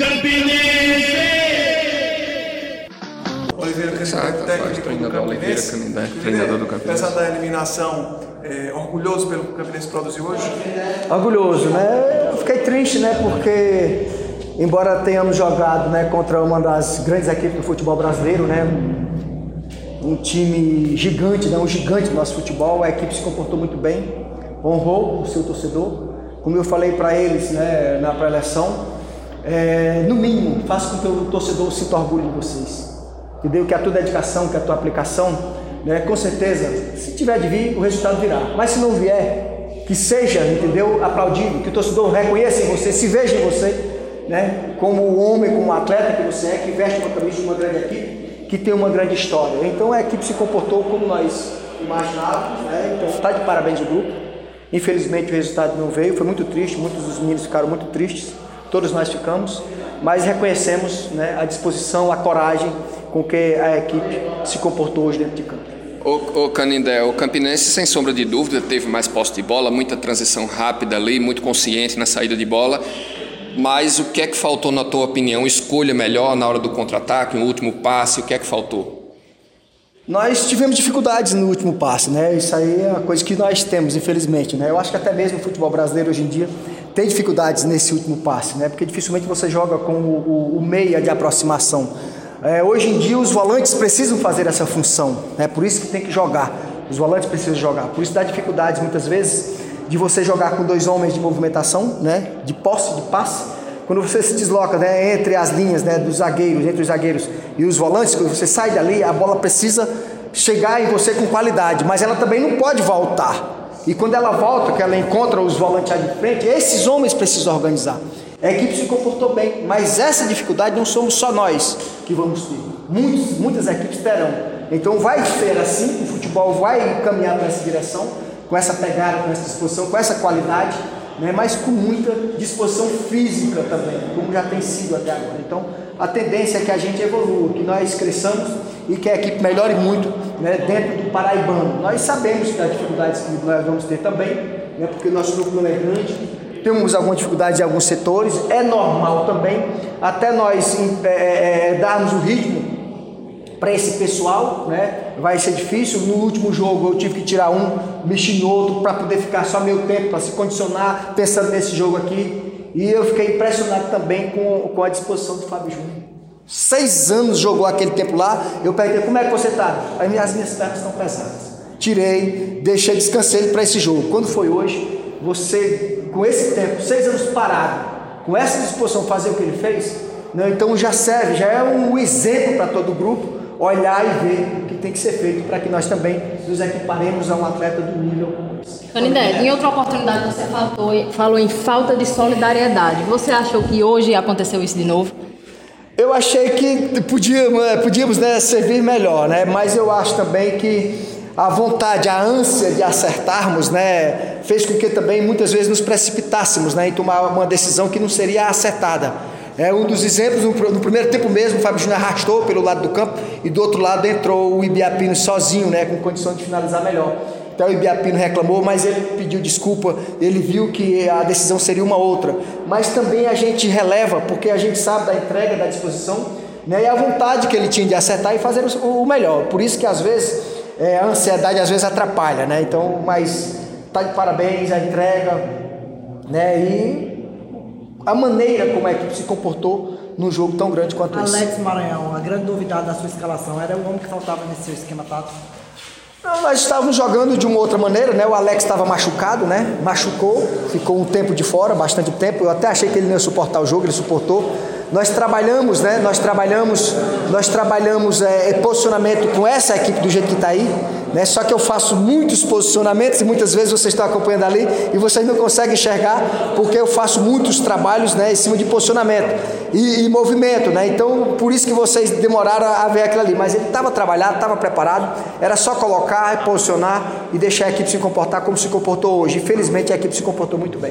Campinense! Oliveira Canindé, técnico treinador do Oliveira Campinense. Canindé, Oliveira, treinador do Campinense. Apesar da eliminação, é, orgulhoso pelo que o Campinense produziu hoje? Orgulhoso, né? Eu fiquei triste, né? Porque, embora tenhamos jogado né, contra uma das grandes equipes do futebol brasileiro, né? Um time gigante, né? Um gigante do nosso futebol, a equipe se comportou muito bem, honrou o seu torcedor. Como eu falei para eles né, na pré-eleção, é, no mínimo, faça com que o torcedor sinta orgulho de vocês. Entendeu? Que a tua dedicação, que a tua aplicação, né, com certeza, se tiver de vir, o resultado virá. Mas se não vier, que seja, entendeu? Aplaudido, que o torcedor reconheça em você, se veja em você, né? Como o homem, como o atleta que você é, que veste uma camisa de uma grande equipe, que tem uma grande história. Então a equipe se comportou como nós imaginávamos, né? Então está de parabéns o grupo. Infelizmente o resultado não veio, foi muito triste, muitos dos meninos ficaram muito tristes, todos nós ficamos, mas reconhecemos né, a disposição, a coragem com que a equipe se comportou hoje dentro de campo. O, o Canindé, o Campinense, sem sombra de dúvida, teve mais posse de bola, muita transição rápida ali, muito consciente na saída de bola. Mas o que é que faltou, na tua opinião? Escolha melhor na hora do contra-ataque, no último passe, o que é que faltou? Nós tivemos dificuldades no último passe, né? Isso aí é uma coisa que nós temos, infelizmente, né? Eu acho que até mesmo o futebol brasileiro hoje em dia tem dificuldades nesse último passe, né? Porque dificilmente você joga com o, o, o meia de aproximação. É, hoje em dia os volantes precisam fazer essa função, né? Por isso que tem que jogar. Os volantes precisam jogar. Por isso dá dificuldades muitas vezes de você jogar com dois homens de movimentação, né? De posse, de passe. Quando você se desloca né, entre as linhas né, dos zagueiros, entre os zagueiros e os volantes, quando você sai dali, a bola precisa chegar em você com qualidade, mas ela também não pode voltar. E quando ela volta, que ela encontra os volantes de frente, esses homens precisam organizar. A equipe se comportou bem, mas essa dificuldade não somos só nós que vamos ter. Muitos, muitas equipes terão. Então vai ser assim, o futebol vai caminhar para essa direção, com essa pegada, com essa disposição, com essa qualidade, né? mas com muita disposição física também, como já tem sido até agora. Então a tendência é que a gente evolua, que nós cresçamos e que a equipe melhore muito né, dentro do paraibano. Nós sabemos das dificuldades que nós vamos ter também, né, porque o nosso grupo não é grande, temos alguma dificuldade em alguns setores, é normal também, até nós é, é, darmos o ritmo para esse pessoal, né? Vai ser difícil. No último jogo eu tive que tirar um, mexer no outro para poder ficar só meu tempo para se condicionar pensando nesse jogo aqui. E eu fiquei impressionado também com, com a disposição do Fábio Júnior. Seis anos jogou aquele tempo lá. Eu perguntei como é que você está. As minhas pernas estão pesadas. Tirei, deixei, descansei para esse jogo. Quando foi hoje, você com esse tempo, seis anos parado, com essa disposição fazer o que ele fez, né? então já serve, já é um exemplo para todo o grupo olhar e ver o que tem que ser feito para que nós também nos equiparemos a um atleta do nível. Canindé, em outra oportunidade você falou, falou em falta de solidariedade. Você achou que hoje aconteceu isso de novo? Eu achei que podíamos, podíamos né, servir melhor, né? mas eu acho também que a vontade, a ânsia de acertarmos, né, fez com que também muitas vezes nos precipitássemos né, em tomar uma decisão que não seria acertada. É um dos exemplos, no primeiro tempo mesmo, o Fábio Júnior arrastou pelo lado do campo e do outro lado entrou o Ibiapino sozinho, né, com condição de finalizar melhor. Então o Ibiapino reclamou, mas ele pediu desculpa, ele viu que a decisão seria uma outra. Mas também a gente releva, porque a gente sabe da entrega, da disposição, né, e a vontade que ele tinha de acertar e fazer o melhor. Por isso que às vezes é, a ansiedade às vezes atrapalha, né? Então, mas tá de parabéns a entrega, né? E a maneira como a equipe se comportou num jogo tão grande quanto Alex esse. Alex Maranhão, a grande novidade da sua escalação era o homem que faltava nesse seu esquema tático? Nós estávamos jogando de uma outra maneira, né? O Alex estava machucado, né? Machucou, ficou um tempo de fora, bastante tempo. Eu até achei que ele não ia suportar o jogo, ele suportou. Nós trabalhamos, né? Nós trabalhamos, nós trabalhamos é, posicionamento com essa equipe do jeito que está aí, né? Só que eu faço muitos posicionamentos e muitas vezes vocês estão acompanhando ali e vocês não conseguem enxergar porque eu faço muitos trabalhos, né? Em cima de posicionamento e, e movimento, né? Então por isso que vocês demoraram a ver aquilo ali, mas ele estava trabalhado, estava preparado, era só colocar, posicionar e deixar a equipe se comportar como se comportou hoje. Infelizmente a equipe se comportou muito bem.